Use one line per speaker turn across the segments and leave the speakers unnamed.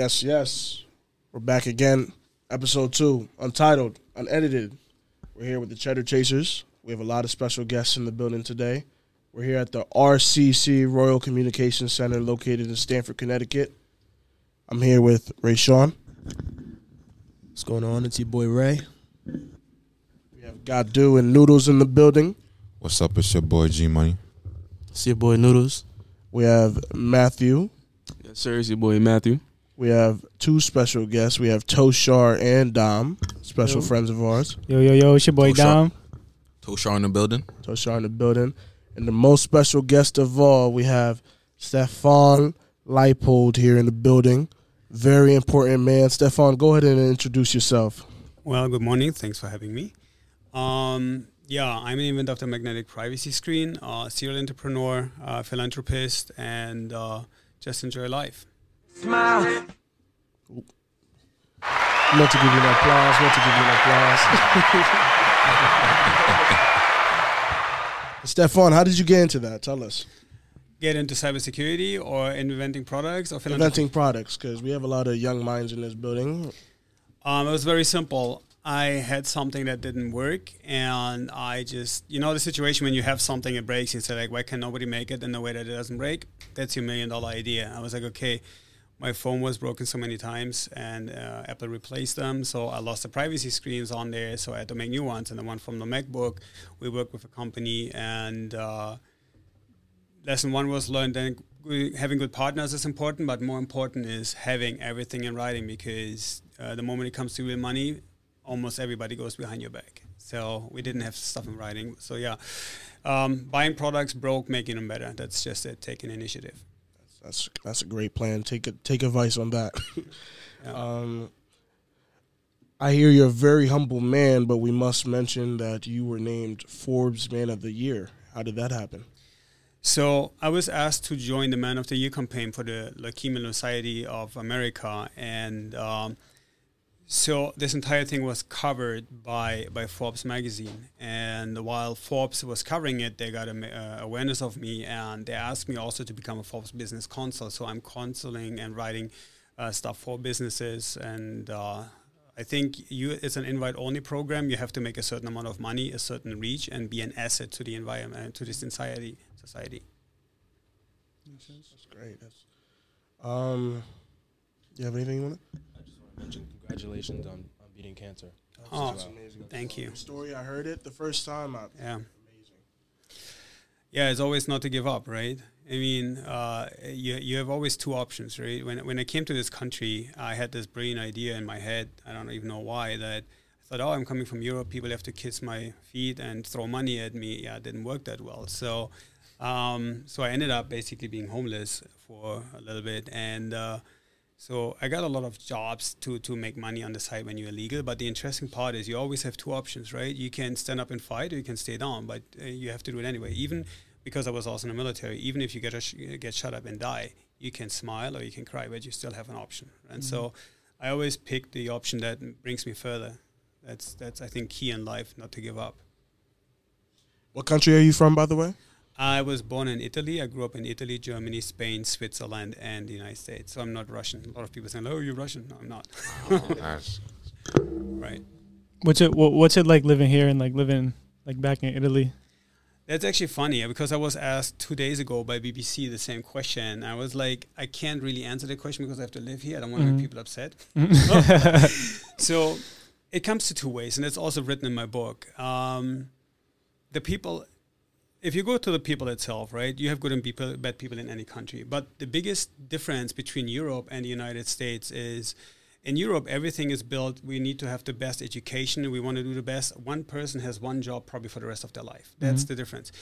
Yes, yes. We're back again. Episode two, untitled, unedited. We're here with the Cheddar Chasers. We have a lot of special guests in the building today. We're here at the RCC Royal Communications Center located in Stamford, Connecticut. I'm here with Ray Sean.
What's going on? It's your boy Ray.
We have Gadu and Noodles in the building.
What's up? It's your boy G Money.
It's your boy Noodles.
We have Matthew.
Yes, sir. It's your boy Matthew.
We have two special guests. We have Toshar and Dom, special
Yo.
friends of ours.
Yo, yo, yo, it's your boy
Toshar.
Dom.
Toshar in the building.
Toshar in the building. And the most special guest of all, we have Stefan Leipold here in the building. Very important man. Stefan, go ahead and introduce yourself.
Well, good morning. Thanks for having me. Um, yeah, I'm an inventor of the magnetic privacy screen, uh, serial entrepreneur, uh, philanthropist, and uh, just enjoy life.
Meant to give you an applause. Meant to give you an applause. Stefan, how did you get into that? Tell us.
Get into cybersecurity or inventing products or philanthropy.
Inventing products, because we have a lot of young minds in this building.
Um, it was very simple. I had something that didn't work, and I just, you know, the situation when you have something that breaks, you say like, why can nobody make it in a way that it doesn't break? That's your million dollar idea. I was like, okay, my phone was broken so many times, and uh, Apple replaced them, so I lost the privacy screens on there, so I had to make new ones. And the one from the MacBook, we worked with a company, and uh, lesson one was learned g- having good partners is important, but more important is having everything in writing because uh, the moment it comes to real money, almost everybody goes behind your back. So we didn't have stuff in writing. So yeah, um, buying products broke, making them better. That's just it. Taking initiative.
That's that's a great plan. Take a, take advice on that.
Yeah.
um, I hear you're a very humble man, but we must mention that you were named Forbes Man of the Year. How did that happen?
So I was asked to join the Man of the Year campaign for the Leukemia Society of America, and um, so this entire thing was covered by by Forbes magazine. And while Forbes was covering it, they got a, uh, awareness of me, and they asked me also to become a Forbes business Council. So I'm consulting and writing uh, stuff for businesses and. Uh, I think you it's an invite only program. You have to make a certain amount of money, a certain reach, and be an asset to the environment, to this society. Society.
That's great. That's, um, you have anything you want to?
I just want to mention congratulations on, on beating cancer.
Oh,
That's amazing.
thank you.
The story I heard it the first time. I,
Yeah.
Amazing.
Yeah, it's always not to give up, right? I mean, uh, you you have always two options, right? When when I came to this country, I had this brilliant idea in my head. I don't even know why that. I thought, oh, I'm coming from Europe. People have to kiss my feet and throw money at me. Yeah, it didn't work that well. So, um, so I ended up basically being homeless for a little bit, and uh, so I got a lot of jobs to to make money on the side when you're illegal. But the interesting part is you always have two options, right? You can stand up and fight, or you can stay down. But uh, you have to do it anyway. Even because I was also in the military, even if you get a sh- get shut up and die, you can smile or you can cry, but you still have an option. And so I always pick the option that brings me further. That's that's I think key in life, not to give up.
What country are you from, by the way?
I was born in Italy. I grew up in Italy, Germany, Spain, Switzerland, and the United States. So I'm not Russian. A lot of people say, "Oh, you're Russian." No, I'm not.
That's
right.
What's it? What, what's it like living here and like living like back in Italy?
That's actually funny because I was asked two days ago by BBC the same question. I was like, I can't really answer the question because I have to live here. I don't want to
Mhm.
make people upset. so it comes to two ways, and it's also written in my book. Um, the people, if you go to the people itself, right, you have good and people, bad people in any country. But the biggest difference between Europe and the United States is in Europe, everything is built. We need to have the best education. We want to do the best. One person has one job probably for the rest of their life. That's
Mhm.
the difference.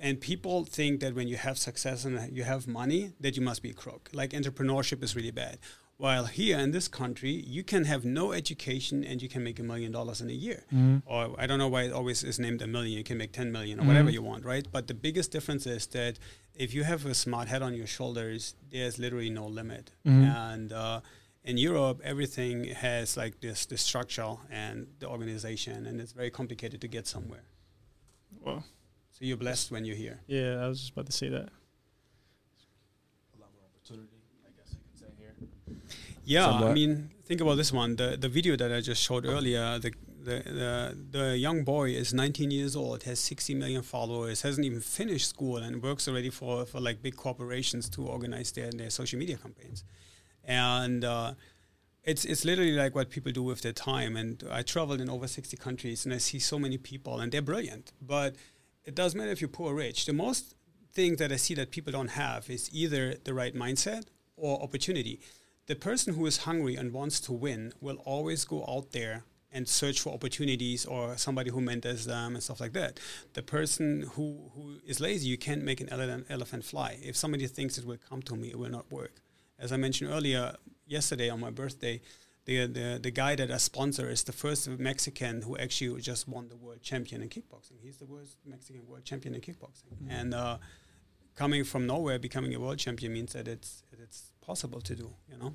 And people think that when you have success and you have money, that you must be a crook. Like entrepreneurship is really bad. While here in this country, you can have no education and you can make a million dollars in a year.
Mhm.
Or I don't know why it always is named a million. You can make 10 million or whatever
Mhm.
you want, right? But the biggest difference is that if you have a smart head on your shoulders, there's literally no limit.
Mhm.
And uh, in Europe, everything has like this, the structure and the organization, and it's very complicated to get somewhere.
Well,
So you're blessed when you're here.
yeah, I was just about to say that.
A lot more opportunity, I guess I could say here.
Yeah, I mean, think about this one. The the video that I just showed earlier. The the the, the young boy is 19 years old, has 60 million followers, hasn't even finished school, and works already for for like big corporations to organize their their social media campaigns, and. Uh, it's it's literally like what people do with their time. And I traveled in over 60 countries, and I see so many people, and they're brilliant. But it doesn't matter if you're poor or rich. The most thing that I see that people don't have is either the right mindset or opportunity. The person who is hungry and wants to win will always go out there and search for opportunities or somebody who mentors them and stuff like that. The person who, who is lazy, you can't make an elephant, elephant fly. If somebody thinks it will come to me, it will not work. As I mentioned earlier, yesterday on my birthday, the, the, the guy that I sponsor is the first Mexican who actually just won the world champion in kickboxing. He's the worst Mexican world champion in kickboxing. And uh, coming from nowhere, becoming a world champion means that it's that it's possible to do. You know.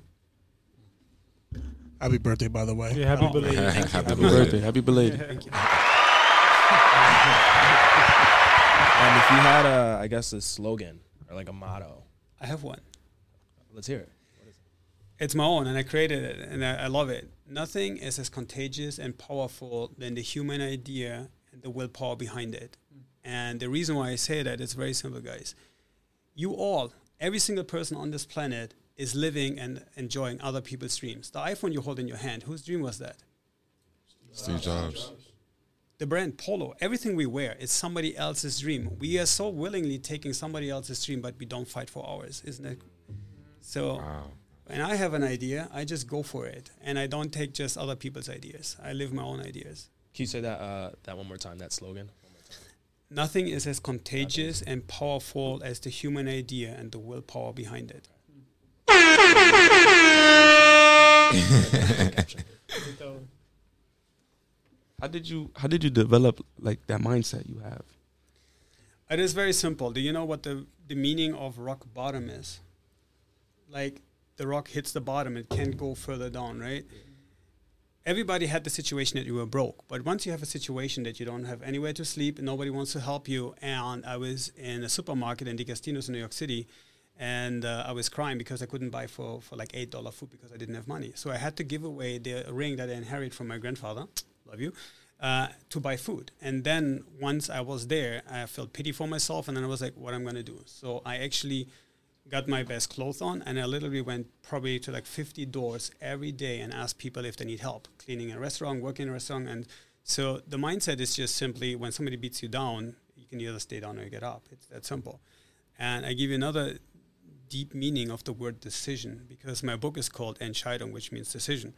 Happy birthday, by the way.
Yeah, happy
Oh,
belated.
thank.
Happy
Happy birthday. Happy belated.
Thank you.
And if you had a, I guess, a slogan or like a motto,
I have one.
let's hear it.
It's my own, and I created it, and I, I love it. Nothing is as contagious and powerful than the human idea and the willpower behind it. Mm. And the reason why I say that is very simple, guys. You all, every single person on this planet, is living and enjoying other people's dreams. The iPhone you hold in your hand, whose dream was that?
Steve Jobs.
the brand Polo, everything we wear is somebody else's dream. We are so willingly taking somebody else's dream, but we don't fight for ours, isn't it? So
Wow.
when I have an idea, I just go for it, and I don't take just other people's ideas. I live my own ideas.
Can you say that uh, that one more time? That slogan. One more time.
Nothing is as contagious and powerful as the human idea and the willpower behind it.
How did you How did you develop like that mindset you have?
It is very simple. Do you know what the, the meaning of rock bottom is? Like the rock hits the bottom, it can't go further down, right? Everybody had the situation that you were broke, but once you have a situation that you don't have anywhere to sleep and nobody wants to help you, and I was in a supermarket in D'Agostino's in New York City, and uh, I was crying because I couldn't buy for, for like eight dollar food because I didn't have money. So I had to give away the ring that I inherited from my grandfather. Love you. Uh, to buy food. And then once I was there, I felt pity for myself, and then I was like, what am I'm gonna do. So I actually got my best clothes on, and I literally went probably to like 50 doors every day and asked people if they need help cleaning a restaurant, working in a restaurant. And so the mindset is just simply when somebody beats you down, you can either stay down or you get up. It's that simple. And I give you another deep meaning of the word decision because my book is called Entscheidung, which means decision.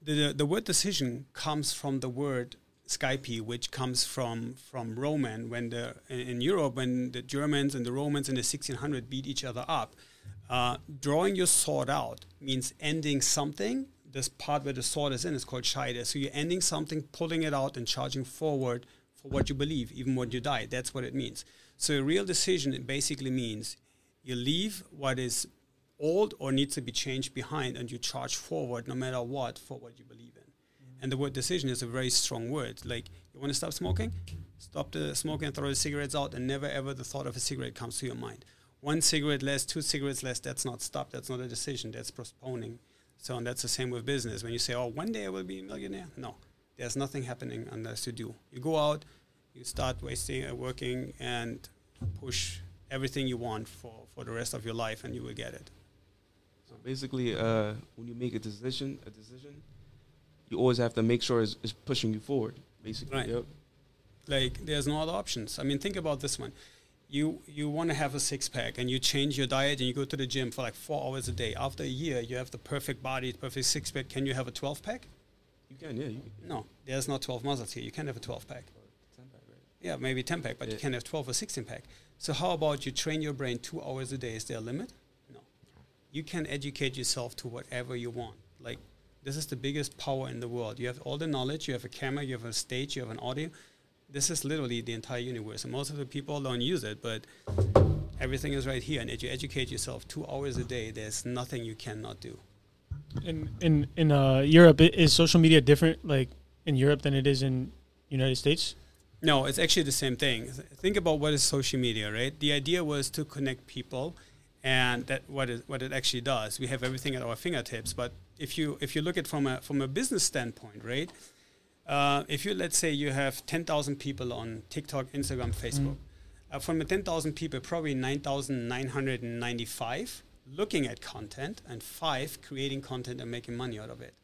The, the, the word decision comes from the word Skype, which comes from from Roman when the in, Europe when the Germans and the Romans in the 1600 beat each other up. Uh, drawing your sword out means ending something. This part where the sword is in is called Scheide. So you're ending something, pulling it out, and charging forward for what you believe, even when you die. That's what it means. So a real decision basically means you leave what is old or needs to be changed behind, and you charge forward no matter what for what you believe in. And the word decision is a very strong word. Like, you want to stop smoking? Stop the smoking throw the cigarettes out, and never ever the thought of a cigarette comes to your mind. One cigarette less, two cigarettes less, that's not stop. That's not a decision. That's postponing. So, and that's the same with business. When you say, oh, one day I will be a millionaire, no, there's nothing happening unless you do. You go out, you start wasting, uh, working, and push everything you want for, for the rest of your life, and you will get it.
So basically, uh, when you make a decision, a decision, you always have to make sure it's, it's pushing you forward. Basically,
Right.
yep.
like there's no other options i mean think about this one you you want to have a six pack and you change your diet and you go to the gym for like four hours a day after a year you have the perfect body perfect six pack can you have a 12 pack
You can, yeah. You can.
no there's not 12 muscles here you can't have a 12 pack
Ten pack, right?
yeah maybe 10 pack but you can't have 12 or 16 pack so how about you train your brain two hours a day is there a limit no you can educate yourself to whatever you want like this is the biggest power in the world you have all the knowledge you have a camera you have a stage you have an audio this is literally the entire universe and most of the people don't use it but everything is right here and if you educate yourself two hours a day there's nothing you cannot do
In in in uh, Europe, is social media different, like in Europe, than it is in United States?
No, it's actually the same thing. Think about what is social media, right? The idea was to connect people and that what it what it actually does. We have everything at our fingertips. But if you if you look at from a from a business standpoint, right? Uh, if you let's say you have ten thousand people on TikTok, Instagram, Facebook, uh, from the ten thousand people, probably nine thousand nine hundred and ninety-five looking at content, and five creating content and making money out of it.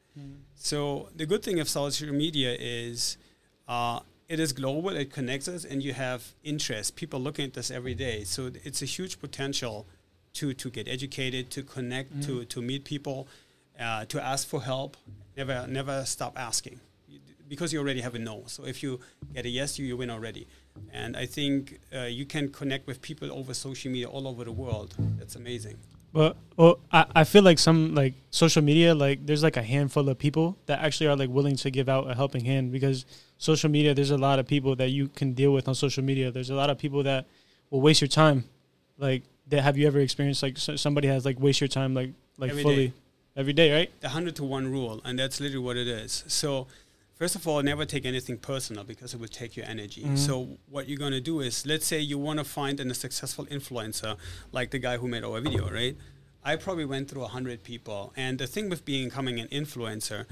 So the good thing of social media is uh, it is global, it connects us, and you have interest. People looking at this every day. So it's a huge potential to, to get educated, to connect, to, to meet people, uh, to ask for help. Never never stop asking because you already have a no. So if you get a yes, you, you win already. And I think uh, you can connect with people over social media all over the world. That's amazing.
But well, I, I feel like some like social media, like there's like a handful of people that actually are like willing to give out a helping hand because social media, there's a lot of people that you can deal with on social media. There's a lot of people that will waste your time. Like, that have you ever experienced like so, somebody has like waste your time like like
Every
fully
day.
Every day, right?
the 100 to 1 rule and that's literally what it is so first of all never take anything personal because it will take your energy mm-hmm. so what you're going to do is let's say you want to find an, a successful influencer like the guy who made our video right i probably went through 100 people and the thing with becoming an influencer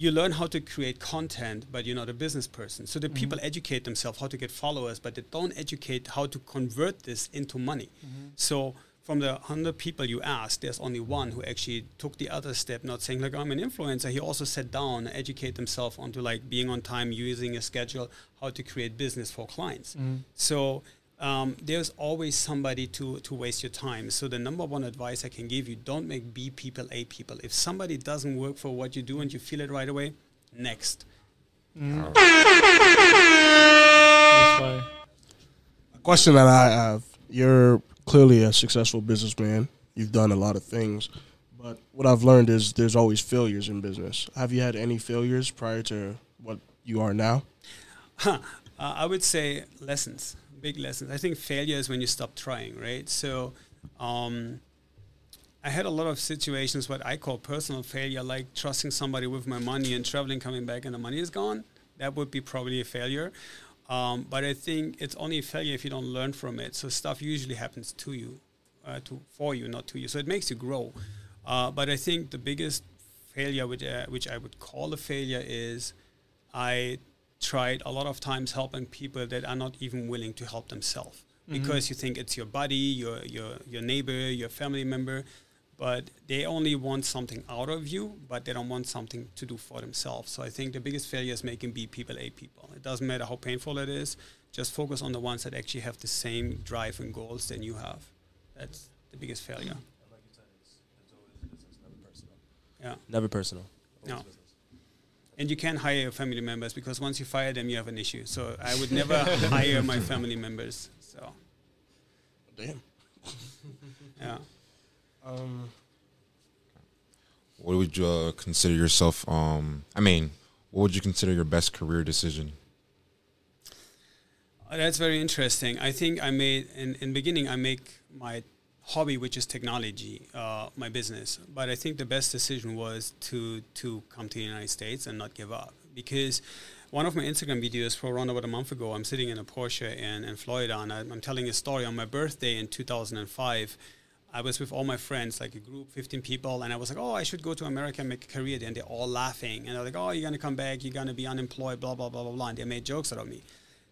you learn how to create content, but you're not a business person. So the mm-hmm. people educate themselves how to get followers, but they don't educate how to convert this into money. Mm-hmm. So from the 100 people you asked, there's only one who actually took the other step, not saying like I'm an influencer. He also sat down and educate himself onto like being on time, using a schedule, how to create business for clients. So um, there's always somebody to, to waste your time. So the number one advice I can give you, don't make B people A people. If somebody doesn't work for what you do and you feel it right away, next.
That's why.
A question that I have: You're clearly a successful businessman. You've done a lot of things, but what I've learned is there's always failures in business. Have you had any failures prior to what you are now?
Uh, I would say lessons, big lessons. I think failure is when you stop trying, right? So, um, I had a lot of situations what I call personal failure, like trusting somebody with my money and traveling, coming back, and the money is gone. That would be probably a failure. Um, but I think it's only a failure if you don't learn from it. So stuff usually happens to you, uh, to for you, not to you. So it makes you grow. Uh, but I think the biggest failure, which uh, which I would call a failure, is I tried a lot of times helping people that are not even willing to help themselves because you think it's your buddy, your your your neighbor, your family member, but they only want something out of you, but they don't want something to do for themselves. So I think the biggest failure is making B people A people. It doesn't matter how painful it is. Just focus on the ones that actually have the same drive and goals than you have. That's the biggest failure. Yeah.
Never personal.
No. And you can't hire your family members because once you fire them, you have an issue. So I would never hire my family members. So
Damn.
yeah.
Um,
What would you uh, consider yourself? Um, I mean, what would you consider your best career decision?
Uh, That's very interesting. I think I made in in beginning I make my hobby, which is technology, uh, my business. But I think the best decision was to to come to the United States and not give up because. One of my Instagram videos for around about a month ago, I'm sitting in a Porsche in, in Florida and I'm, I'm telling a story on my birthday in 2005. I was with all my friends, like a group, 15 people, and I was like, oh, I should go to America and make a career there. And they're all laughing. And they're like, oh, you're going to come back, you're going to be unemployed, blah, blah, blah, blah, blah. And they made jokes out of me.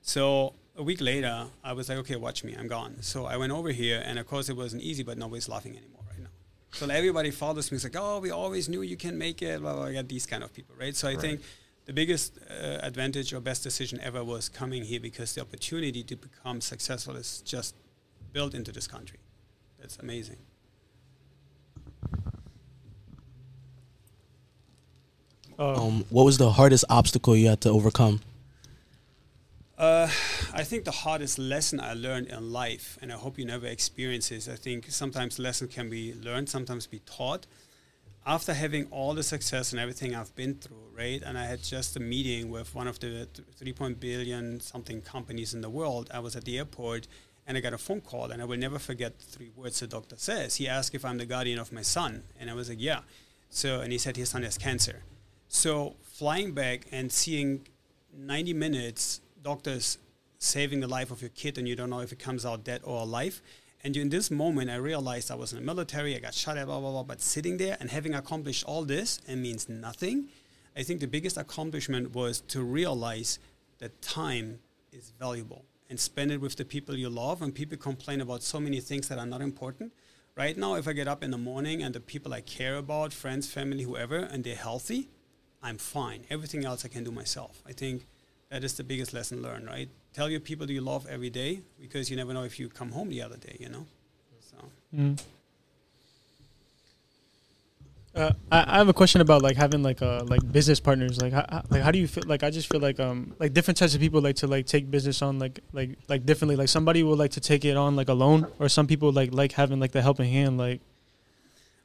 So a week later, I was like, okay, watch me, I'm gone. So I went over here, and of course, it wasn't easy, but nobody's laughing anymore right now. So everybody follows me. It's like, oh, we always knew you can make it. Blah, blah, blah. I got these kind of people, right? So I think the biggest uh, advantage or best decision ever was coming here because the opportunity to become successful is just built into this country. That's amazing.
Oh,
Um, what was the hardest obstacle you had to overcome?
Uh, I think the hardest lesson I learned in life, and I hope you never experience this. I think sometimes lessons can be learned, sometimes be taught. After having all the success and everything I've been through, right? And I had just a meeting with one of the 3 billion something companies in the world. I was at the airport and I got a phone call, and I will never forget three words the doctor says. He asked if I'm the guardian of my son, and I was like, yeah. So, and he said his son has cancer. So, flying back and seeing 90 minutes doctors saving the life of your kid and you don't know if it comes out dead or alive And in this moment, I realized I was in the military, I got shot at, blah, blah, blah. But sitting there and having accomplished all this it means nothing, I think the biggest accomplishment was to realize that time is valuable and spend it with the people you love. And people complain about so many things that are not important. Right now, if I get up in the morning and the people I care about, friends, family, whoever, and they're healthy, I'm fine. Everything else I can do myself. I think that is the biggest lesson learned, right? Tell your people you love every day because you never know if you come home the other day, you know? So.
Mm. Uh, I, I have a question about like having like uh like business partners like how, like how do you feel like I just feel like um like different types of people like to like take business on like like like differently like somebody would like to take it on like alone or some people like like having like the helping hand like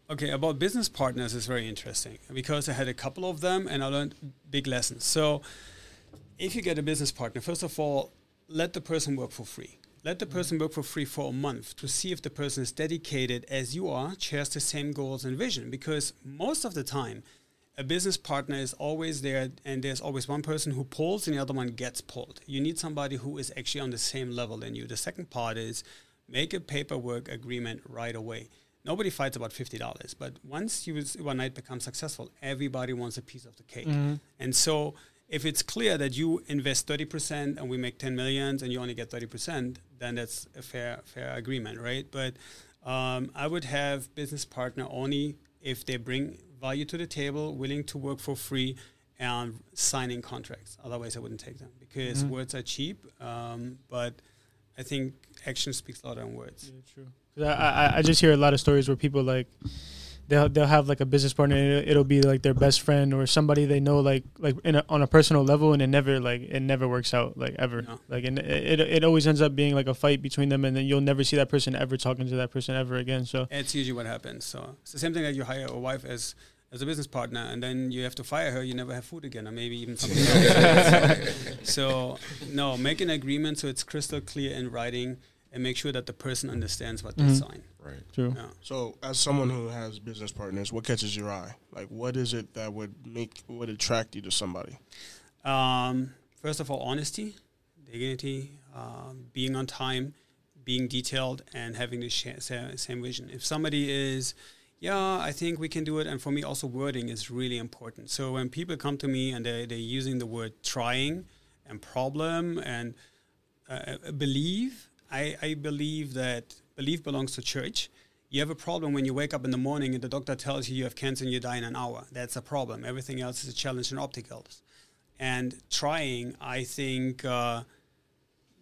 Okay, about business partners is very interesting because I had a couple of them and I learned big lessons. So, if you get a business partner, first of all, let the person work for free. Let the person work for free for a month to see if the person is dedicated as you are, shares the same goals and vision. Because most of the time, a business partner is always there and there's always one person who pulls and the other one gets pulled. You need somebody who is actually on the same level than you. The second part is make a paperwork agreement right away. Nobody fights about fifty dollars, but once you one night become successful, everybody wants a piece of the cake. Mm-hmm. And so, if it's clear that you invest thirty percent and we make ten millions and you only get thirty percent, then that's a fair fair agreement, right? But um, I would have business partner only if they bring value to the table, willing to work for free, and signing contracts. Otherwise, I wouldn't take them because words are cheap. Um, but I think action speaks louder than words.
true I, I I just hear a lot of stories where people like they'll they'll have like a business partner and it'll, it'll be like their best friend or somebody they know like like in a, on a personal level and it never like it never works out like ever
No.
like and it, it it always ends up being like a fight between them and then you'll never see that person ever talking to that person ever again so
It's usually what happens. So it's the same thing that you hire a wife as as a business partner, and then you have to fire her. You never have food again, or maybe even something else. so no, make an agreement so it's crystal clear in writing, and make sure that the person understands what they
Mhm.
sign.
Right.
true
Yeah.
So, as someone who has business partners, what catches your eye? Like, what is it that would make would attract you to somebody?
Um, first of all, honesty, dignity, um, being on time, being detailed, and having the sh- same vision. If somebody is, yeah, I think we can do it, and for me, also wording is really important. So when people come to me and they, they're using the word trying and problem and uh, believe, I, I believe that belief belongs to church. You have a problem when you wake up in the morning and the doctor tells you you have cancer and you die in an hour. That's a problem. Everything else is a challenge in opticals. And trying, I think uh,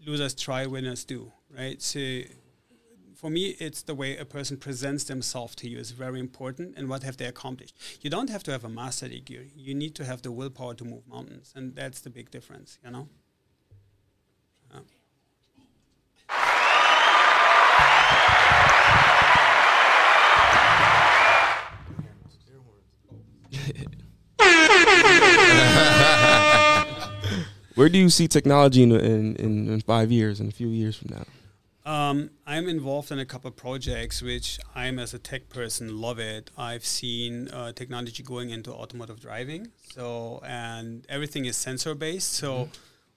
losers try, winners do, right? So for me, it's the way a person presents themselves to you is very important and what have they accomplished. You don't have to have a master degree. You need to have the willpower to move mountains. And that's the big difference, you know?
Where do you see technology in, in, in, in five years, in a few years from now?
Um, I'm involved in a couple of projects which I'm, as a tech person, love it. I've seen uh, technology going into automotive driving, so and everything is sensor based. So,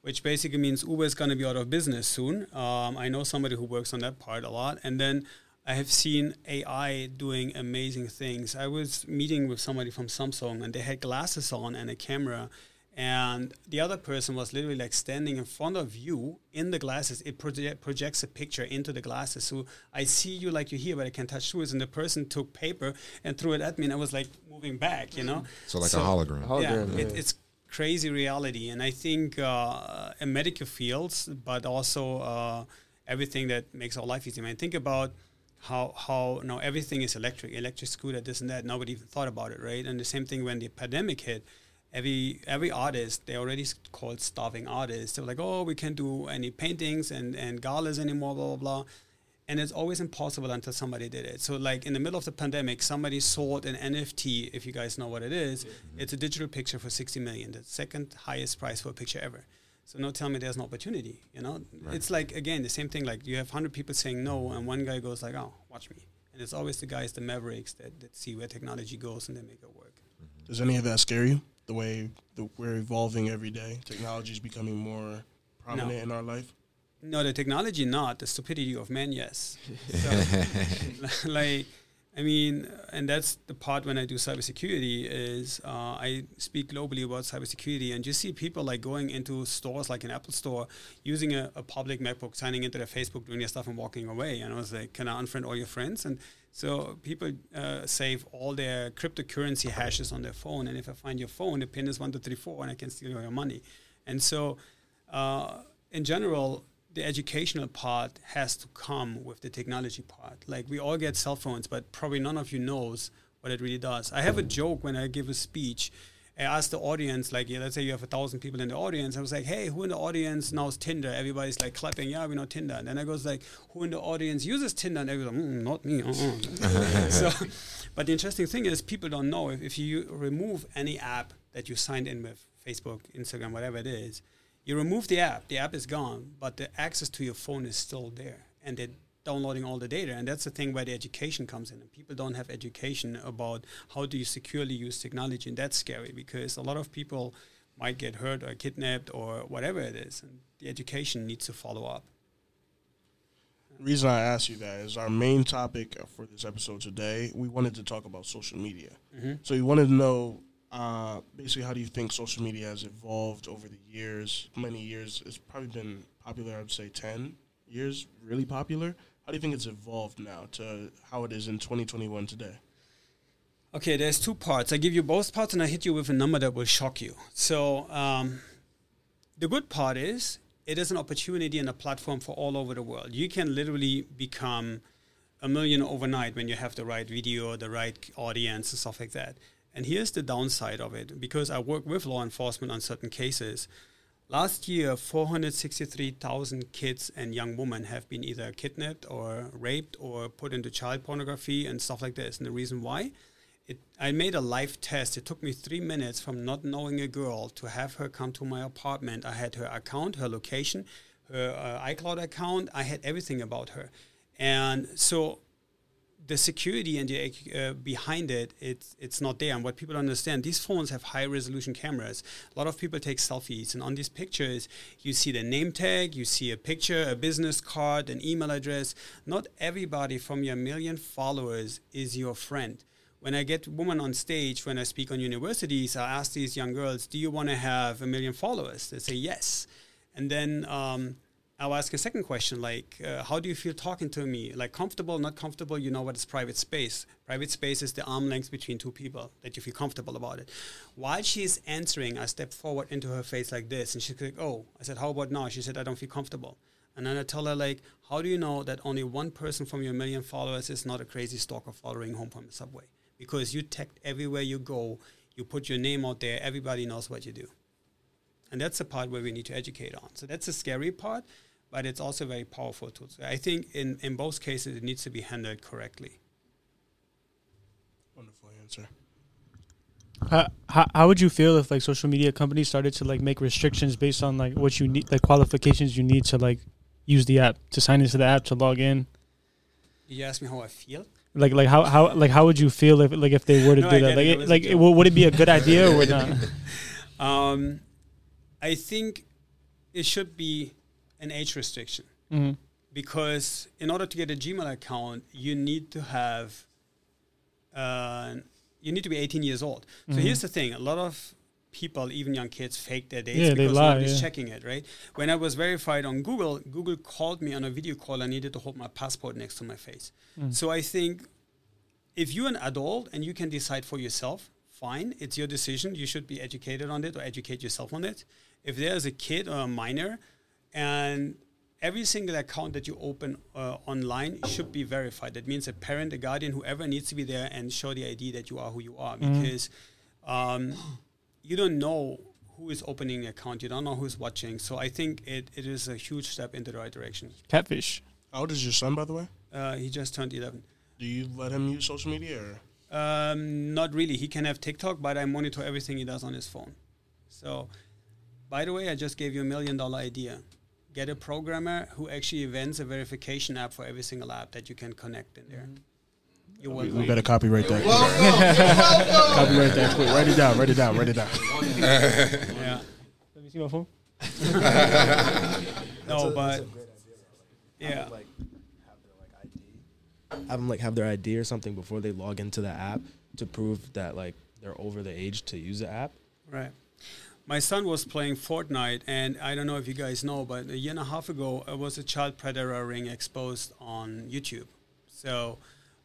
which basically means Uber is going to be out of business soon. Um, I know somebody who works on that part a lot, and then I have seen AI doing amazing things. I was meeting with somebody from Samsung, and they had glasses on and a camera, and the other person was literally like standing in front of you in the glasses. It proje- projects a picture into the glasses. So I see you like you're here, but I can touch through it. And the person took paper and threw it at me, and I was like moving back, you know?
So like
So-
a hologram.
Hologram,
yeah,
yeah.
It, it's crazy reality, and I think uh, in medical fields, but also uh, everything that makes our life easier. I mean, think about how how now everything is electric, electric scooter, this and that. Nobody even thought about it, right? And the same thing when the pandemic hit. Every every artist they already called starving artists. They're like, oh, we can't do any paintings and and galas anymore, blah blah blah and it's always impossible until somebody did it. So, like in the middle of the pandemic, somebody sold an NFT. If you guys know what it is, mm-hmm. it's a digital picture for sixty million, the second highest price for a picture ever. So, no, tell me there's no opportunity. You know, it's like again the same thing. Like you have hundred people saying no, mm-hmm. and one guy goes like, "Oh, watch me." And it's always the guys, the mavericks, that, that see where technology goes and they make it work. Mm-hmm.
Does any of that scare you? The way the, we're evolving every day, technology is becoming more prominent in our life.
No, the technology not. The stupidity of man, yes. So, like, I mean, and that's the part when I do cybersecurity is uh, I speak globally about cybersecurity, and you see people like going into stores like an Apple store, using a, a public MacBook, signing into their Facebook, doing their stuff, and walking away. And I was like, "Can I unfriend all your friends?" And so people uh, save all their cryptocurrency hashes on their phone, and if I find your phone, the pin is one two three four, and I can steal all your money. And so, uh, in general, the educational part has to come with the technology part. Like we all get cell phones, but probably none of you knows what it really does. I have a joke when I give a speech. I ask the audience, like, yeah, let's say you have a thousand people in the audience. I was like, hey, who in the audience knows Tinder? Everybody's like clapping, yeah, we know Tinder. And then I goes like, who in the audience uses Tinder? And everybody's like, mm, not me. Uh-uh. so, but the interesting thing is, people don't know if, if you remove any app that you signed in with, Facebook, Instagram, whatever it is, you remove the app, the app is gone, but the access to your phone is still there, and they're downloading all the data. And that's the thing where the education comes in. And people don't have education about how do you securely use technology, and that's scary because a lot of people might get hurt or kidnapped or whatever it is, and the education needs to follow up.
The reason I asked you that is our main topic for this episode today. We wanted to talk about social media.
Mm-hmm.
So we wanted to know uh, basically how do you think social media has evolved over the years? Many years? It's probably been popular. I'd say ten years, really popular. How do you think it's evolved now to how it is in 2021 today?
Okay, there's two parts. I give you both parts, and I hit you with a number that will shock you. So, um, the good part is it is an opportunity and a platform for all over the world. You can literally become a million overnight when you have the right video, the right audience, and stuff like that. And here's the downside of it because I work with law enforcement on certain cases. Last year, 463,000 kids and young women have been either kidnapped or raped or put into child pornography and stuff like this. And the reason why? It, I made a live test. It took me three minutes from not knowing a girl to have her come to my apartment. I had her account, her location, her uh, iCloud account. I had everything about her. And so the security and the uh, behind it, it's it's not there. And what people understand, these phones have high resolution cameras. A lot of people take selfies, and on these pictures, you see the name tag, you see a picture, a business card, an email address. Not everybody from your million followers is your friend. When I get women on stage, when I speak on universities, I ask these young girls, "Do you want to have a million followers?" They say yes, and then. Um, I'll ask a second question, like, uh, how do you feel talking to me? Like, comfortable, not comfortable? You know what is private space. Private space is the arm length between two people that you feel comfortable about it. While she's answering, I step forward into her face like this, and she's like, "Oh," I said, "How about now?" She said, "I don't feel comfortable." And then I tell her, like, how do you know that only one person from your million followers is not a crazy stalker following home from the subway? Because you tag everywhere you go, you put your name out there, everybody knows what you do. And that's the part where we need to educate on. So that's the scary part but it's also very powerful tool. So I think in, in both cases it needs to be handled correctly.
Wonderful answer.
How, how, how would you feel if like social media companies started to like make restrictions based on like what you need, like qualifications you need to like use the app to sign into the app to log in?
You ask me how I feel.
Like like how, how like how would you feel if like if they were to
No,
do that? Like
it. It
it,
was a
like it, would it be a good idea or would not?
Um, I think it should be an age restriction
Mhm.
because in order to get a Gmail account, you need to have uh, you need to be 18 years old. So
Mhm.
here's the thing: a lot of people, even young kids, fake their dates
Yeah, they
because
lie,
nobody's
yeah.
checking it, right? When I was verified on Google, Google called me on a video call. I needed to hold my passport next to my face.
Mm.
So I think if you're an adult and you can decide for yourself, fine, it's your decision. You should be educated on it or educate yourself on it. If there's a kid or a minor, and every single account that you open uh, online should be verified. That means a parent, a guardian, whoever needs to be there and show the ID that you are who you are,
Mhm.
because um, you don't know who is opening the account. You don't know who's watching. So I think it, it is a huge step into the right direction.
Catfish.
How old is your son, by the way?
Uh, he just turned 11.
Do you let him use social media or?
Um, not really. He can have TikTok, but I monitor everything he does on his phone. So, by the way, I just gave you a million dollar idea. Get a programmer who actually invents a verification app for every single app that you can connect in there. Mm-hmm. You're
We,
welcome.
we better copyright that. copyright that quick. Write it down. Write it down. Write it down.
Yeah.
Let me see my phone.
No, but Yeah.
like have their like ID, have them like have their ID or something before they log into the app to prove that like they're over the age to use the app.
Right. My son was playing Fortnite, and I don't know if you guys know, but a year and a half ago, there was a child predator ring exposed on YouTube. So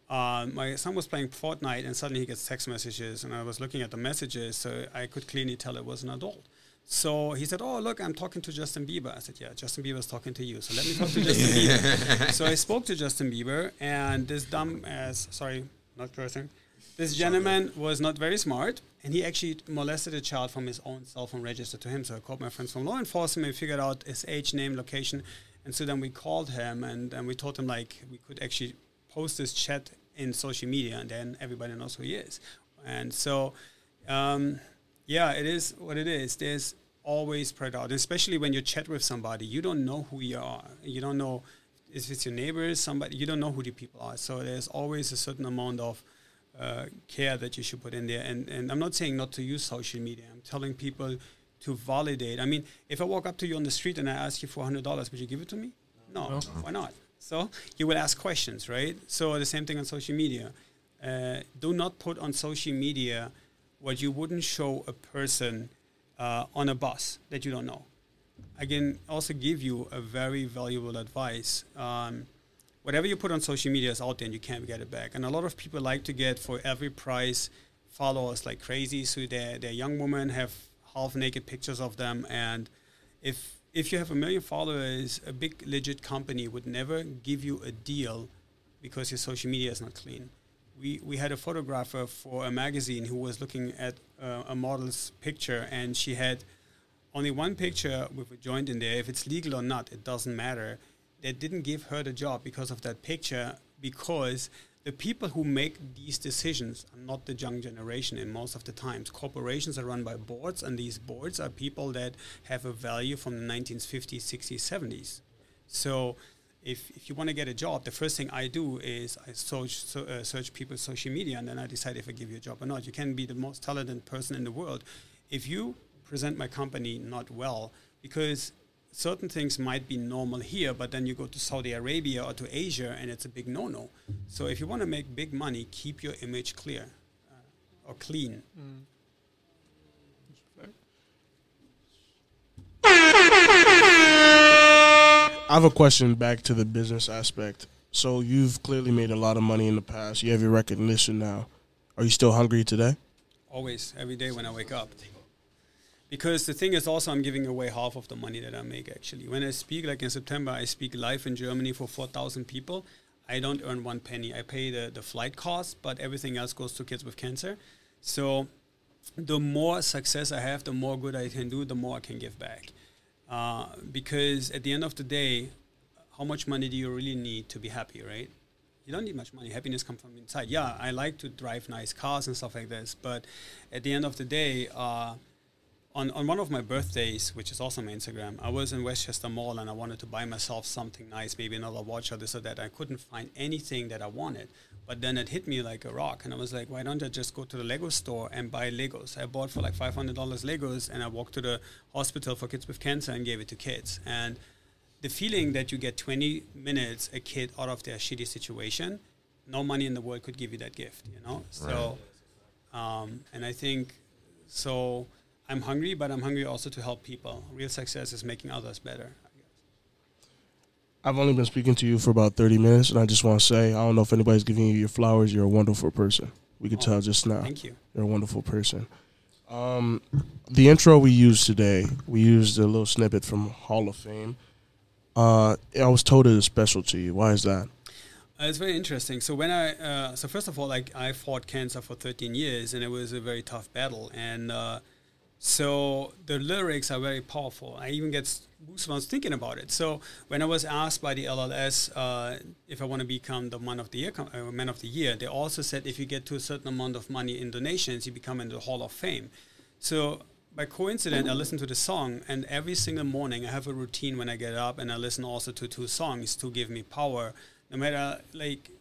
uh, my son was playing Fortnite, and suddenly he gets text messages, and I was looking at the messages, so I could clearly tell it was an adult. So he said, "Oh, look, I'm talking to Justin Bieber." I said, "Yeah, Justin Bieber's talking to you. So let me talk to Justin Bieber." So I spoke to Justin Bieber, and this dumb ass, sorry, not cursing, this gentleman was not very smart, and he actually molested a child from his own cell phone registered to him. So I called my friends from law enforcement and figured out his age, name, location, and so then we called him and, and we told him like we could actually post this chat in social media, and then everybody knows who he is. And so, um, yeah, it is what it is. There's always spread out, especially when you chat with somebody. You don't know who you are. You don't know if it's your neighbors, somebody. You don't know who the people are. So there's always a certain amount of uh, care that you should put in there. And, and I'm not saying not to use social media. I'm telling people to validate. I mean, if I walk up to you on the street and I ask you for $100, would you give it to me? No.
No.
Why not? So you will ask questions, right? So the same thing on social media. Uh, do not put on social media what you wouldn't show a person uh, on a bus that you don't know. I can also give you a very valuable advice. Um, whatever you put on social media is out there and you can't get it back. And a lot of people like to get for every price followers like crazy. So their their young women have half naked pictures of them. And if if you have a million followers, a big legit company would never give you a deal because your social media is not clean. We, we had a photographer for a magazine who was looking at uh, a model's picture and she had only one picture with a joint in there. If it's legal or not, it doesn't matter. They didn't give her the job because of that picture, because the people who make these decisions are not the young generation in most of the times. Corporations are run by boards, and these boards are people that have a value from the 1950s, 60s, 70s. So if, if you want to get a job, the first thing I do is I search, so, uh, search people's social media, and then I decide if I give you a job or not. You can be the most talented person in the world. If you present my company not well, because certain things might be normal here, but then you go to Saudi Arabia or to Asia, and it's a big no-no. So if you want to make big money, keep your image clear uh, or clean.
I have a question back to the business aspect. So you've clearly made a lot of money in the past. You have your recognition now. Are you still hungry today?
Always, every day when I wake up. Because the thing is also I'm giving away half of the money that I make actually. When I speak, like in September, I speak live in Germany for 4,000 people. I don't earn one penny. I pay the, the flight cost, but everything else goes to kids with cancer. So the more success I have, the more good I can do, the more I can give back. Uh, because at the end of the day, how much money do you really need to be happy, right? You don't need much money. Happiness comes from inside. Yeah, I like to drive nice cars and stuff like this, but at the end of the day, uh, on, on one of my birthdays, which is also my Instagram, I was in Westchester Mall and I wanted to buy myself something nice, maybe another watch or this or that. I couldn't find anything that I wanted. But then it hit me like a rock, and I was like, why don't I just go to the Lego store and buy Legos? I bought for like $500 Legos, and I walked to the hospital for kids with cancer and gave it to kids. And the feeling that you get 20 minutes a kid out of their shitty situation, no money in the world could give you that gift, you know? So, um, and I think, so I'm hungry, but I'm hungry also to help people. Real success is making others better. I guess.
I've only been speaking to you for about 30 minutes, and I just want to say I don't know if anybody's giving you your flowers. You're a wonderful person. We could
Oh,
tell just now.
Thank you.
You're a wonderful person. Um, the intro we used today, we used a little snippet from Hall of Fame. Uh, I was told it is special to you. Why is that?
Uh, it's very interesting. So when I, uh, so first of all, like I fought cancer for 13 years, and it was a very tough battle. And uh, so the lyrics are very powerful. I even get goosebumps thinking about it. So when I was asked by the LLS uh, if I want to become the man of the year, uh, man of the year, they also said if you get to a certain amount of money in donations, you become in the Hall of Fame. So by coincidence, I listen to the song, and every single morning I have a routine when I get up, and I listen also to two songs to give me power. No matter like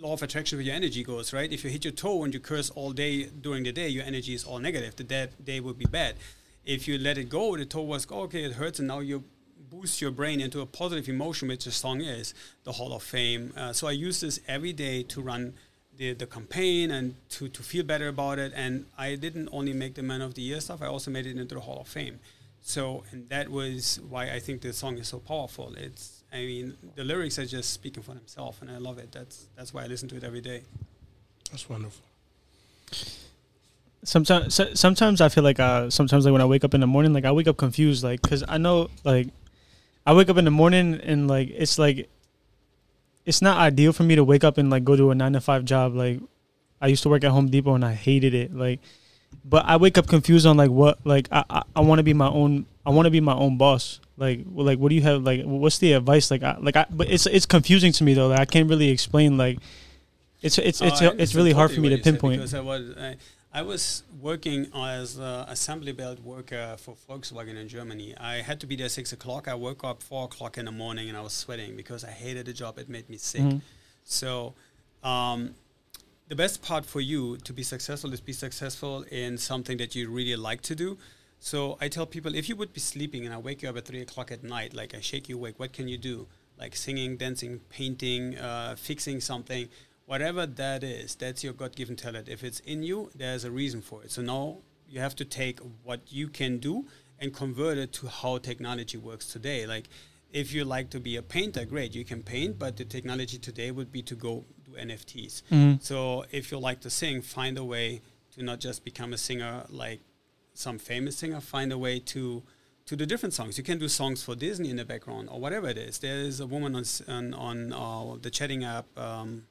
law of attraction where your energy goes, right? If you hit your toe and you curse all day during the day, your energy is all negative. The day, day will be bad. If you let it go, the toe was, oh, okay, it hurts, and now you're boost your brain into a positive emotion, which the song is, the Hall of Fame. Uh, so I use this every day to run the, the campaign and to, to feel better about it. And I didn't only make the Man of the Year stuff, I also made it into the Hall of Fame. So, and that was why I think the song is so powerful. It's, I mean, the lyrics are just speaking for themselves, and I love it. That's that's why I listen to it every day.
That's wonderful.
sometimes so, sometimes I feel like uh sometimes like when I wake up in the morning like I wake up confused like cuz I know like I wake up in the morning and like it's like it's not ideal for me to wake up and like go to a 9 to 5 job like I used to work at Home Depot and I hated it like but I wake up confused on like what like I I, I want to be my own I want to be my own boss like well, like what do you have like what's the advice like I, like I but it's it's confusing to me though like I can't really explain like it's it's it's
Oh, I
it's really hard for me to pinpoint
because I was I, I was working as an assembly belt worker for Volkswagen in Germany. I had to be there six o'clock. I woke up four o'clock in the morning and I was sweating because I hated the job. It made me sick.
Mhm.
So, um, the best part for you to be successful is be successful in something that you really like to do. So I tell people if you would be sleeping and I wake you up at three o'clock at night, like I shake you awake, what can you do? Like singing, dancing, painting, uh, fixing something, whatever that is, that's your God given talent. If it's in you, there's a reason for it. So now you have to take what you can do and convert it to how technology works today. Like if you like to be a painter, great, you can paint, but the technology today would be to go do NFTs.
Mhm.
So if you like to sing, find a way to not just become a singer like some famous singer, find a way to to do different songs. You can do songs for Disney in the background or whatever it is. There is a woman on on, on uh, the chatting app. Um,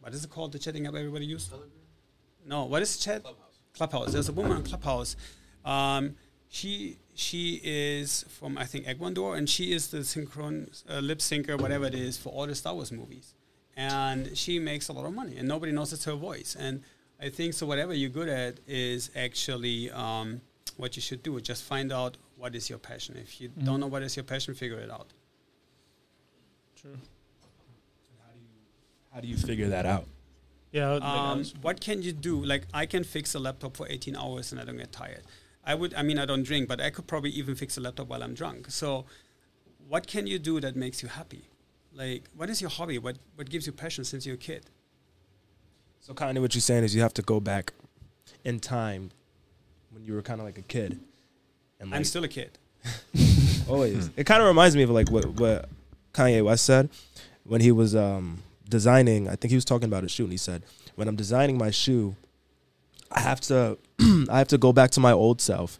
what is it called? The chatting app everybody uses? No, what is chat? Clubhouse. Clubhouse. There's a woman on Clubhouse. Um, she she is from I think Ecuador, and she is the synchron uh, lip syncer, whatever it is, for all the Star Wars movies. And she makes a lot of money, and nobody knows it's her voice. And I think so. Whatever you're good at is actually um, what you should do. Just find out what is your passion. If you don't know what is your passion, figure it out. True.
How do you how do you figure that out?
Yeah.
Um, what can you do? Like I can fix a laptop for 18 hours and I don't get tired. I would. I mean, I don't drink, but I could probably even fix a laptop while I'm drunk. So, what can you do that makes you happy? Like, what is your hobby? What what gives you passion since you're a kid?
So kind of what you're saying is you have to go back in time when you were kind of like a kid. And
I'm still a kid.
always. It kind of reminds me of like what what Kanye West said when he was um, designing. I think he was talking about a shoe, and he said, "When I'm designing my shoe, I have to I have to go back to my old self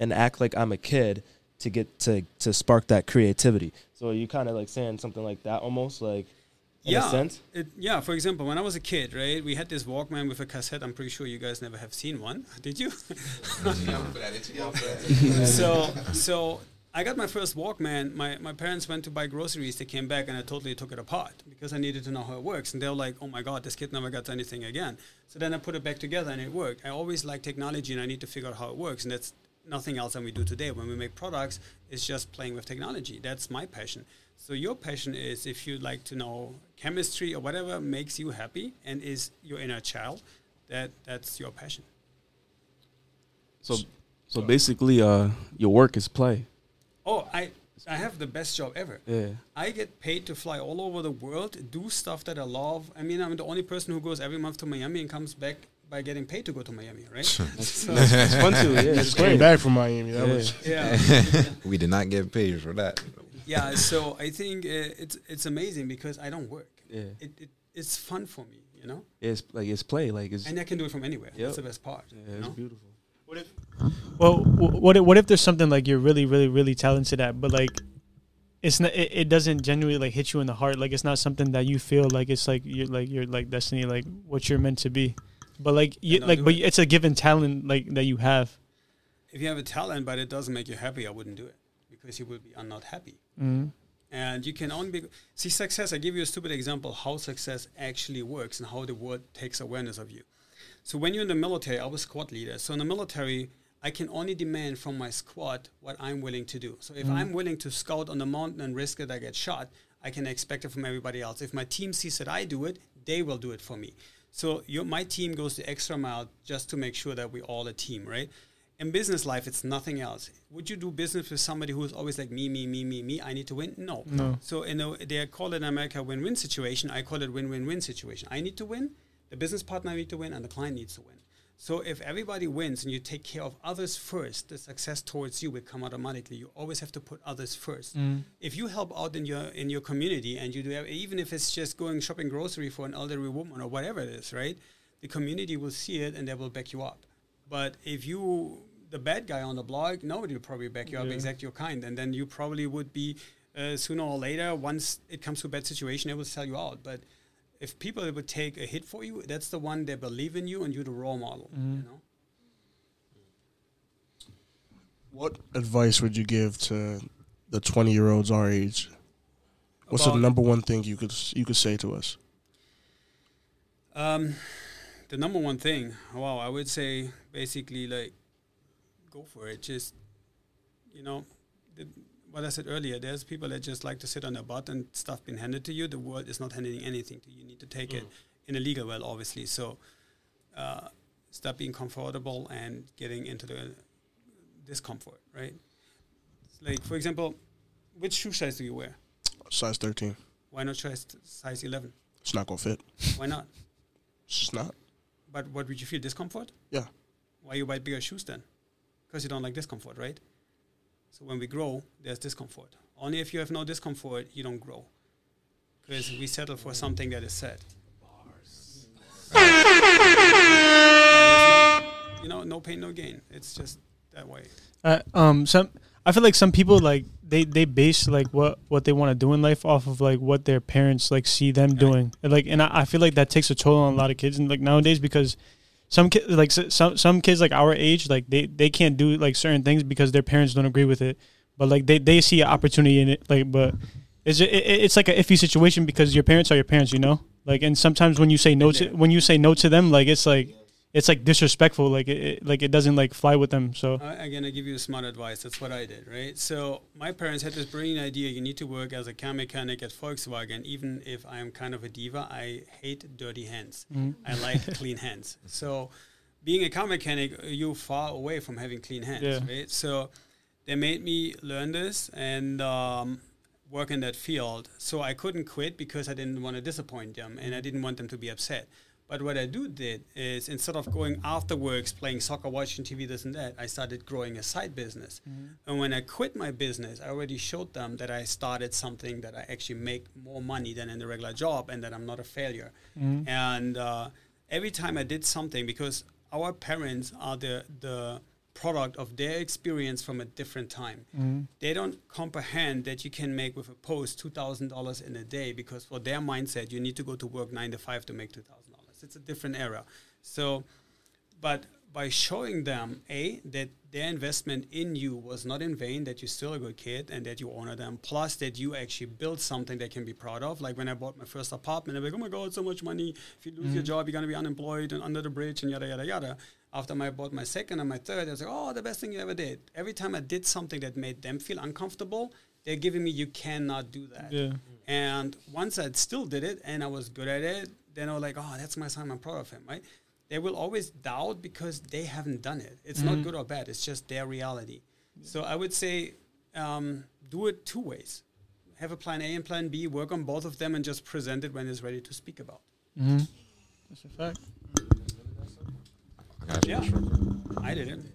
and act like I'm a kid to get to to spark that creativity." So you kind of like saying something like that, almost like in
yeah.
a sense.
It, yeah. For example, when I was a kid, right, we had this Walkman with a cassette. I'm pretty sure you guys never have seen one. Did you? so so I got my first Walkman. My, my parents went to buy groceries. They came back and I totally took it apart because I needed to know how it works. And they were like, "Oh my God, this kid never got anything again." So then I put it back together and it worked. I always like technology and I need to figure out how it works. And that's nothing else than we do today. When we make products, it's just playing with technology. That's my passion. So your passion is if you'd like to know chemistry or whatever makes you happy and is your inner child, that that's your passion.
So, so basically, uh, your work is play.
Oh, I I have the best job ever.
Yeah.
I get paid to fly all over the world, do stuff that I love. I mean, I'm the only person who goes every month to Miami and comes back by getting paid to go to Miami, right? so,
It's fun too. Yeah, it's
Just came
great.
back from Miami. That
Yeah.
was
yeah,
we did not get paid for that.
Yeah. So I think uh, it's it's amazing because I don't work.
Yeah.
It, it it's fun for me, you know,
It's like it's play. Like it's
and I can do it from anywhere.
Yep.
That's the best part.
yeah, it's
know?
beautiful.
Well, what if, what if there's something like you're really, really, really talented at, but like it's not, it, it doesn't genuinely like hit you in the heart. Like it's not something that you feel like it's like you're like you're like destiny, like what you're meant to be. But like you like, but
it.
it's a given talent like that you have.
If you have a talent but it doesn't make you happy, I wouldn't do it because you would be are not happy.
Mm-hmm.
And you can only be see success. I give you a stupid example how success actually works and how the world takes awareness of you. So when you're in the military, I was squad leader. So in the military, I can only demand from my squad what I'm willing to do. So if I'm willing to scout on the mountain and risk that I get shot, I can expect it from everybody else. If my team sees that I do it, they will do it for me. So your, my team goes the extra mile just to make sure that we're all a team, right? In business life, it's nothing else. Would you do business with somebody who's always like me, me, me, me, me? I need to win. No.
No.
So in a, they call it in America win-win situation. I call it win-win-win situation. I need to win, the business partner need to win, and the client needs to win. So if everybody wins and you take care of others first, the success towards you will come automatically. You always have to put others first.
Mm.
If you help out in your in your community and you do even if it's just going shopping grocery for an elderly woman or whatever it is, right? The community will see it and they will back you up. But if you the bad guy on the block, nobody will probably back you up
Yeah.
exact your kind, and then you probably would be uh, sooner or later. Once it comes to a bad situation, they will sell you out. But if people would take a hit for you, that's the one that believe in you and you're the role model. You know.
What advice would you give to the twenty year olds our age? What's the number one thing you could you could say to us?
Um, the number one thing, wow, I would say basically like go for it. Just you know, the, what I said earlier. There's people that just like to sit on their butt and stuff being handed to you. The world is not handing anything to you. You need to take it in a legal way, obviously. So uh, stop being comfortable and getting into the discomfort. Right? Like for example, which shoe size do you wear?
Size thirteen.
Why not try size eleven?
It's not gonna fit.
Why not?
It's just not.
But what would you feel discomfort?
Yeah.
Why you buy bigger shoes then? Because you don't like discomfort, right? So when we grow, there's discomfort. Only if you have no discomfort, you don't grow. Because we settle for something that is set. you know, no pain, no gain. It's just that way.
Uh, um, some I feel like some people like they they base like what what they want to do in life off of like what their parents like see them doing. And, like, and I, I feel like that takes a toll on a lot of kids and like nowadays because some kids like some some kids like our age like they they can't do like certain things because their parents don't agree with it. But like they they see an opportunity in it. Like, but it's it, it- it's like an iffy situation because your parents are your parents, you know. Like, and sometimes when you say no to when you say no to them, like it's like it's like disrespectful. Like it, it like it doesn't like fly with them. So.
I, again, I give you smart advice. That's what I did, right? So my parents had this brilliant idea. You need to work as a car mechanic at Volkswagen. Even if I am kind of a diva, I hate dirty hands. I like clean hands. So being a car mechanic, you're far away from having clean hands,
Yeah.
right? So they made me learn this and um, work in that field. So I couldn't quit because I didn't want to disappoint them and I didn't want them to be upset. But what I do did is instead of going after works, playing soccer, watching TV, this and that, I started growing a side business. Mm-hmm. And when I quit my business, I already showed them that I started something that I actually make more money than in the regular job and that I'm not a failure. Mm-hmm. And uh, every time I did something, because our parents are the, the product of their experience from a different time. Mm-hmm. They don't comprehend that you can make with a post $2,000 in a day because for their mindset, you need to go to work nine to five to make $2,000. It's a different era. So, but by showing them a that their investment in you was not in vain, that you're still a good kid, and that you honor them, plus that you actually built something they can be proud of. Like when I bought my first apartment, I'm like, oh my god, so much money! If you lose your mm-hmm. job, you're gonna be unemployed and under the bridge, and yada yada yada. After I bought my second and my third, I was like, oh, the best thing you ever did. Every time I did something that made them feel uncomfortable, they're giving me, you cannot do that.
Yeah.
And once I still did it and I was good at it, then I was like, oh, that's my son. I'm proud of him, right? They will always doubt because they haven't done it. It's not good or bad. It's just their reality. So I would say um, do it two ways. Have a plan A and plan B, work on both of them, and just present it when it's ready to speak about.
Mm-hmm. That's a fact.
I.
Yeah, I didn't.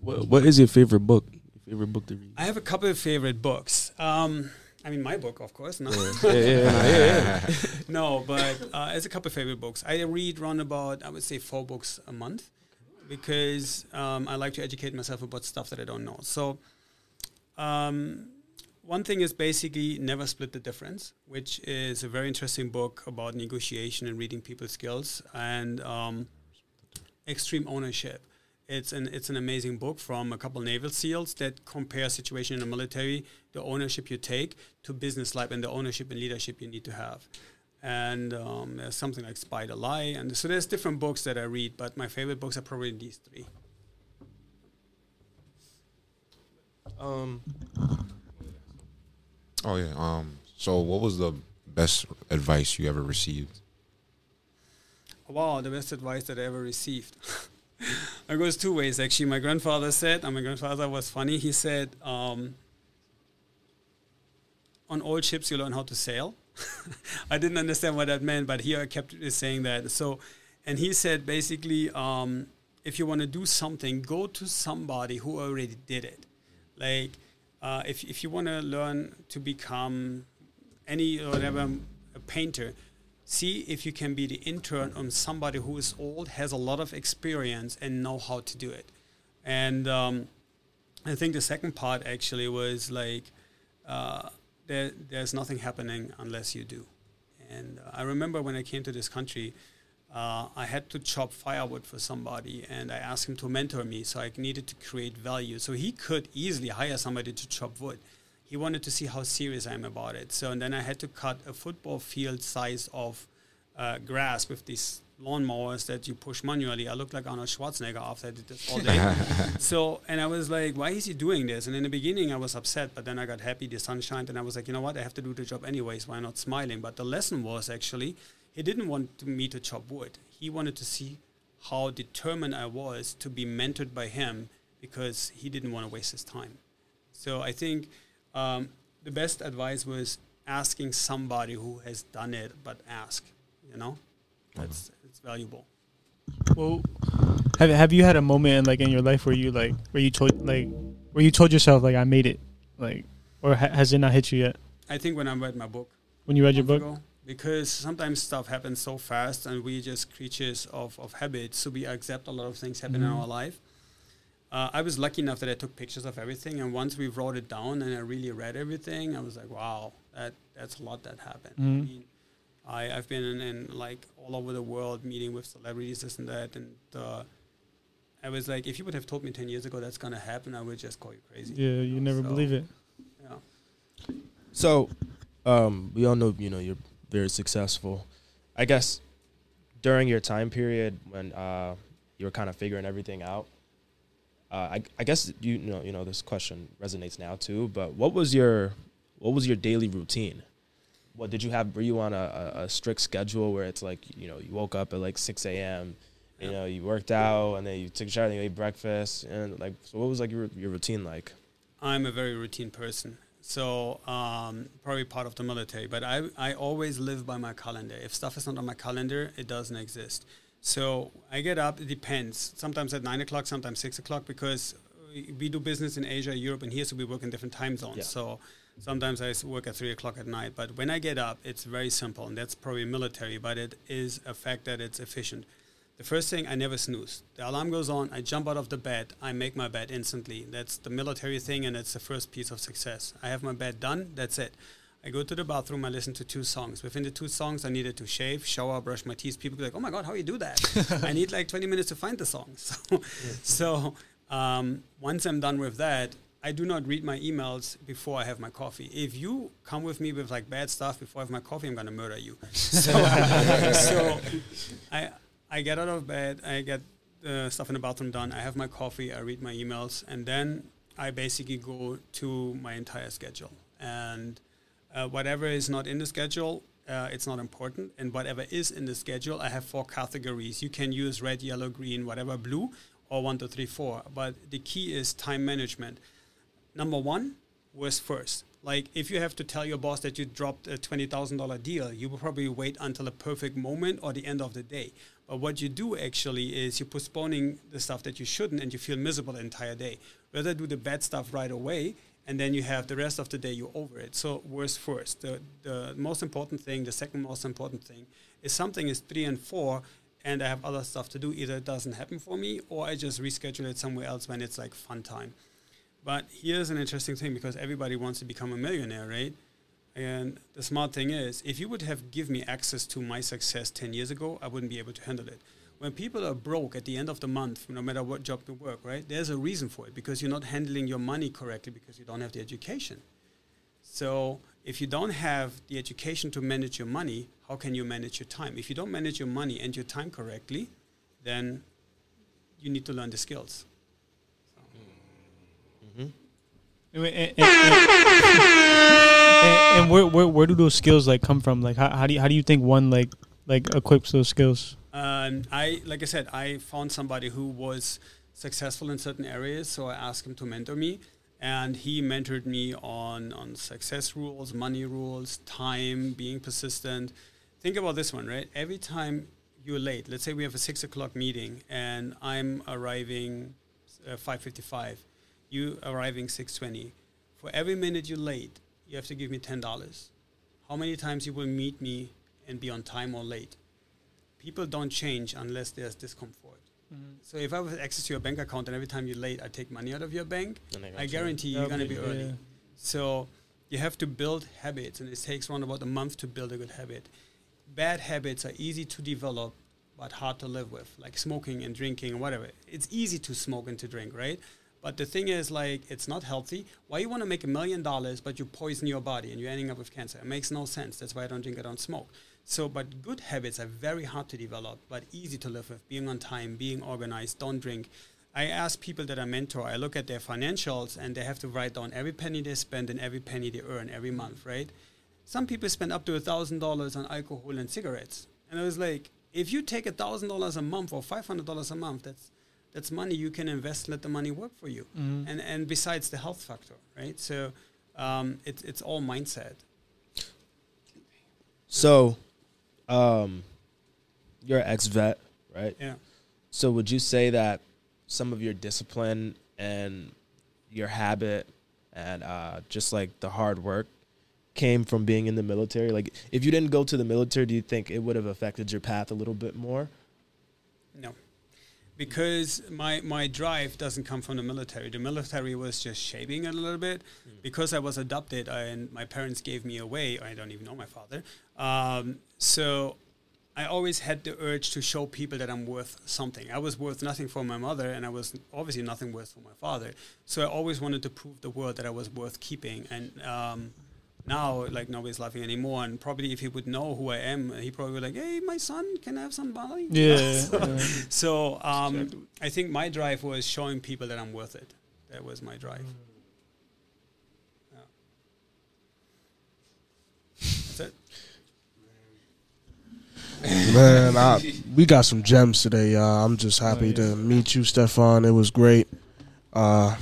What, what is your favorite book? Your favorite book to read?
I have a couple of favorite books. Um, I mean, my book, of course. No,
yeah, yeah, yeah,
no, but uh, it's a couple of favorite books. I read around about, I would say, four books a month because um, I like to educate myself about stuff that I don't know. So, um, one thing is basically Never Split the Difference, which is a very interesting book about negotiation and reading people's skills and um, extreme ownership. It's an it's an amazing book from a couple naval seals that compare situation in the military, the ownership you take, to business life and the ownership and leadership you need to have. And um, there's something like Spy the Lie, and so there's different books that I read, but my favorite books are probably these three.
Um,
Oh yeah. Um. So, what was the best advice you ever received?
Wow, the best advice that I ever received. it goes two ways actually. My grandfather said, and my grandfather was funny. He said, um, "On all ships, you learn how to sail." I didn't understand what that meant, but here I kept saying that. So, and he said basically, um, if you want to do something, go to somebody who already did it. Like, uh, if if you want to learn to become any or whatever a painter, see if you can be the intern on somebody who is old, has a lot of experience, and know how to do it. And um, I think the second part actually was like. Uh, there, there's nothing happening unless you do. And uh, I remember when I came to this country, uh, I had to chop firewood for somebody, and I asked him to mentor me. So I needed to create value. So he could easily hire somebody to chop wood. He wanted to see how serious I am about it. So and then I had to cut a football field size of uh, grass with these lawnmowers that you push manually. I looked like Arnold Schwarzenegger after I did this all day. so, and I was like, why is he doing this? And in the beginning, I was upset, but then I got happy. The sun shined, and I was like, you know what? I have to do the job anyways. Why not smiling? But the lesson was actually, he didn't want me to chop wood. He wanted to see how determined I was to be mentored by him because he didn't want to waste his time. So I think um, the best advice was asking somebody who has done it, but ask. You know, that's it's valuable.
Well, have have you had a moment in, like in your life where you like where you told like where you told yourself like I made it, like, or ha- has it not hit you yet
I think when I read my book,
when you read your book?
ago, because sometimes stuff happens so fast and we just creatures of, of habit, so we accept a lot of things happen in
Mhm.
our life. Uh, I was lucky enough that I took pictures of everything, and once we wrote it down and I really read everything, I was like, wow, that that's a lot that happened. I
Mhm.
mean, I, I've been in, in like all over the world meeting with celebrities, this and that, and uh, I was like, if you would have told me ten years ago that's gonna happen, I would just call you crazy.
Yeah, you never
So,
believe it.
Yeah.
So, um, we all know you know you're very successful. I guess during your time period when uh, you were kind of figuring everything out, I, I guess you know you know this question resonates now too. But what was your what was your daily routine? What did you have? Were you on a, a, a strict schedule where it's like you know you woke up at like six a.m. You know you worked out and then you took a shower and you ate breakfast and like so what was like your your routine like?
I'm a very routine person. So um, probably part of the military, but I, I always live by my calendar. If stuff is not on my calendar, it doesn't exist. So I get up. It depends. Sometimes at nine o'clock, sometimes six o'clock, because we- we do business in Asia, Europe, and here, so we work in different time zones.
Yeah.
So sometimes I work at three o'clock at night. But when I get up, it's very simple, and that's probably military, but it is a fact that it's efficient. The first thing, I never snooze. The alarm goes on, I jump out of the bed, I make my bed instantly. That's the military thing, and it's the first piece of success. I have my bed done, that's it. I go to the bathroom, I listen to two songs. Within the two songs, I needed to shave, shower, brush my teeth. People be like, oh my God, how you do that? I need like 20 minutes to find the song. So, so um, once I'm done with that, I do not read my emails before I have my coffee. If you come with me with like bad stuff before I have my coffee, I'm gonna murder you. So, so I I get out of bed, I get the stuff in the bathroom done, I have my coffee, I read my emails, and then I basically go to my entire schedule. And uh, whatever is not in the schedule, uh, it's not important. And whatever is in the schedule, I have four categories. You can use red, yellow, green, whatever, blue, or one, two, three, four. But the key is time management. Number one was first. Like if you have to tell your boss that you dropped a twenty thousand dollar deal, you will probably wait until the perfect moment or the end of the day. But what you do actually is you're postponing the stuff that you shouldn't, and you feel miserable the entire day. Rather do the bad stuff right away, and then you have the rest of the day you're over it. So worst first. The the most important thing, the second most important thing, is something is three and four, and I have other stuff to do. Either it doesn't happen for me, or I just reschedule it somewhere else when it's like fun time. But here's an interesting thing because everybody wants to become a millionaire, right? And the smart thing is, if you would have give me access to my success 10 years ago, I wouldn't be able to handle it. When people are broke at the end of the month, no matter what job you work, right, there's a reason for it because you're not handling your money correctly because you don't have the education. So if you don't have the education to manage your money, how can you manage your time? If you don't manage your money and your time correctly, then you need to learn the skills. Mm-hmm.
And, and- and- and- and where, where where do those skills like come from? Like how, how do you, how do you think one like like equips those skills?
Um, I like I said, I found somebody who was successful in certain areas, so I asked him to mentor me, and he mentored me on on success rules, money rules, time, being persistent. Think about this one, right? Every time you're late, let's say we have a six o'clock meeting, and I'm arriving uh, five fifty-five, you arriving six twenty. For every minute you're late, you have to give me ten dollars. How many times you will meet me and be on time or late? People don't change unless there's discomfort. Mm-hmm. So if I have access to your bank account and every time you're late, I take money out of your bank, I guarantee you're going to be early. So you have to build habits, and it takes around about a month to build a good habit. Bad habits are easy to develop, but hard to live with, like smoking and drinking and whatever. It's easy to smoke and to drink, right? But the thing is, like, it's not healthy. Why you want to make a million dollars, but you poison your body and you're ending up with cancer? It makes no sense. That's why I don't drink, I don't smoke. So, but good habits are very hard to develop, but easy to live with. Being on time, being organized, don't drink. I ask people that I mentor, I look at their financials and they have to write down every penny they spend and every penny they earn every month, right? Some people spend up to a thousand dollars on alcohol and cigarettes. And I was like, if you take a thousand dollars a month or five hundred dollars a month, that's that's money you can invest, let the money work for you.
Mm-hmm.
And and besides the health factor, right? So um, it's it's all mindset.
So, um, you're an ex vet, right?
Yeah.
So, would you say that some of your discipline and your habit and uh, just like the hard work came from being in the military? Like, if you didn't go to the military, do you think it would have affected your path a little bit more?
No. Because my, my drive doesn't come from the military. The military was just shaping it a little bit. Because I was adopted I, and my parents gave me away, I don't even know my father. Um, so I always had the urge to show people that I'm worth something. I was worth nothing for my mother, and I was obviously nothing worth for my father. So I always wanted to prove the world that I was worth keeping. And um, now, like nobody's laughing anymore. And probably if he would know who I am, he probably would like, "Hey, my son, can I have some money?"
Yeah.
So, so um, I think my drive was showing people that I'm worth it. That was my drive. Yeah. That's it.
Man, I, we got some gems today, y'all. I'm just happy
Oh, yeah.
to meet you, Stefan. It was great. Uh,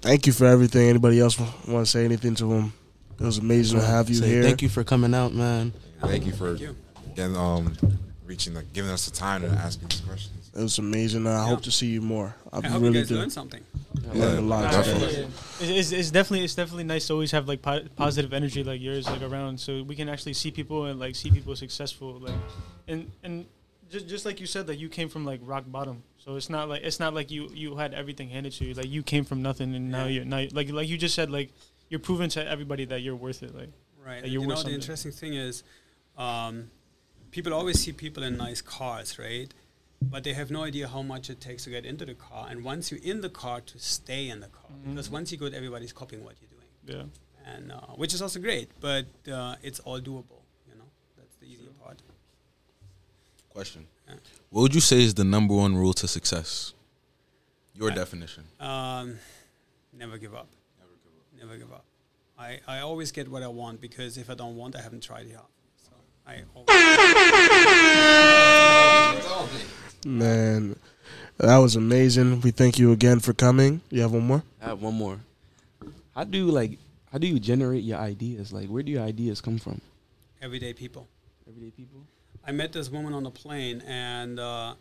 thank you for everything. Anybody else want to say anything to him? It was amazing to have you
Say
here.
Thank you for coming out, man.
Thank you for
Thank you.
getting um reaching like giving us the time to ask these questions.
It was amazing. and I
Yeah.
hope to see you more. I,
I hope
really
you guys
do.
learned something.
Learned a lot.
Yeah, definitely.
It's, it's, it's definitely it's definitely nice to always have like po- positive energy like yours like around, so we can actually see people and like see people successful like, and and just just like you said that you came from like rock bottom, so it's not like it's not like you you had everything handed to you like you came from nothing and now you're now you- like like you just said like you're proving to everybody that you're worth it like
Right.
That
And
you're
you know, the interesting thing is, um, people always see people in nice cars, right? But they have no idea how much it takes to get into the car, and once you're in the car, to stay in the car.
Mhm.
Because once you go, everybody's copying what you're doing,
yeah.
and uh, which is also great. But uh, it's all doable. You know, that's the easier part.
Question.
Yeah.
What would you say is the number one rule to success? Your
I-
definition.
Um, never give up. Never give up. I, I always get what I want because if I don't want, I haven't tried enough. So I always
Man, that was amazing. We thank you again for coming. You have one more?
I have one more. How do you like? How do you generate your ideas? Like, where do your ideas come from?
everyday people.
Everyday people.
I met this woman on a plane, and uh,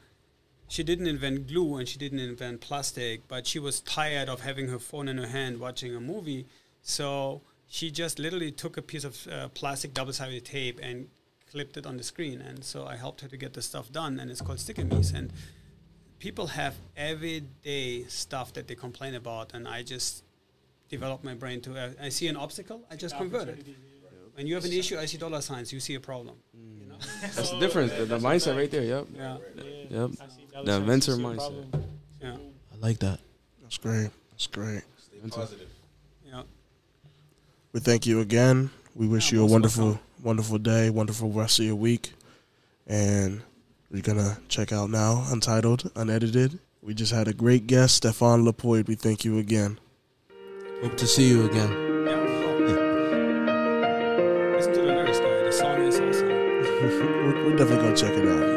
she didn't invent glue and she didn't invent plastic, but she was tired of having her phone in her hand watching a movie. So she just literally took a piece of uh, plastic double-sided tape and clipped it on the screen. And so I helped her to get the stuff done, and it's called Stickamies. And people have everyday stuff that they complain about, and I just develop my brain to. Uh, I see an obstacle, I just convert it. When you have an issue, I see dollar signs. You see a problem. You know?
That's the difference. The, the mindset right there. Yep.
Yeah.
Yep. The inventor mindset.
Yeah.
I like that.
That's great. That's great.
Positive.
Yeah.
We thank you again. We wish
Yeah,
you a wonderful,
welcome.
Wonderful day, wonderful rest of your week. And we're gonna check out now, Untitled, Unedited. We just had a great guest, Stefan Lapoid. We thank you again.
Hope to see you again.
Yeah. Listen to the lyrics, guy. The song is awesome.
We're definitely gonna check it out.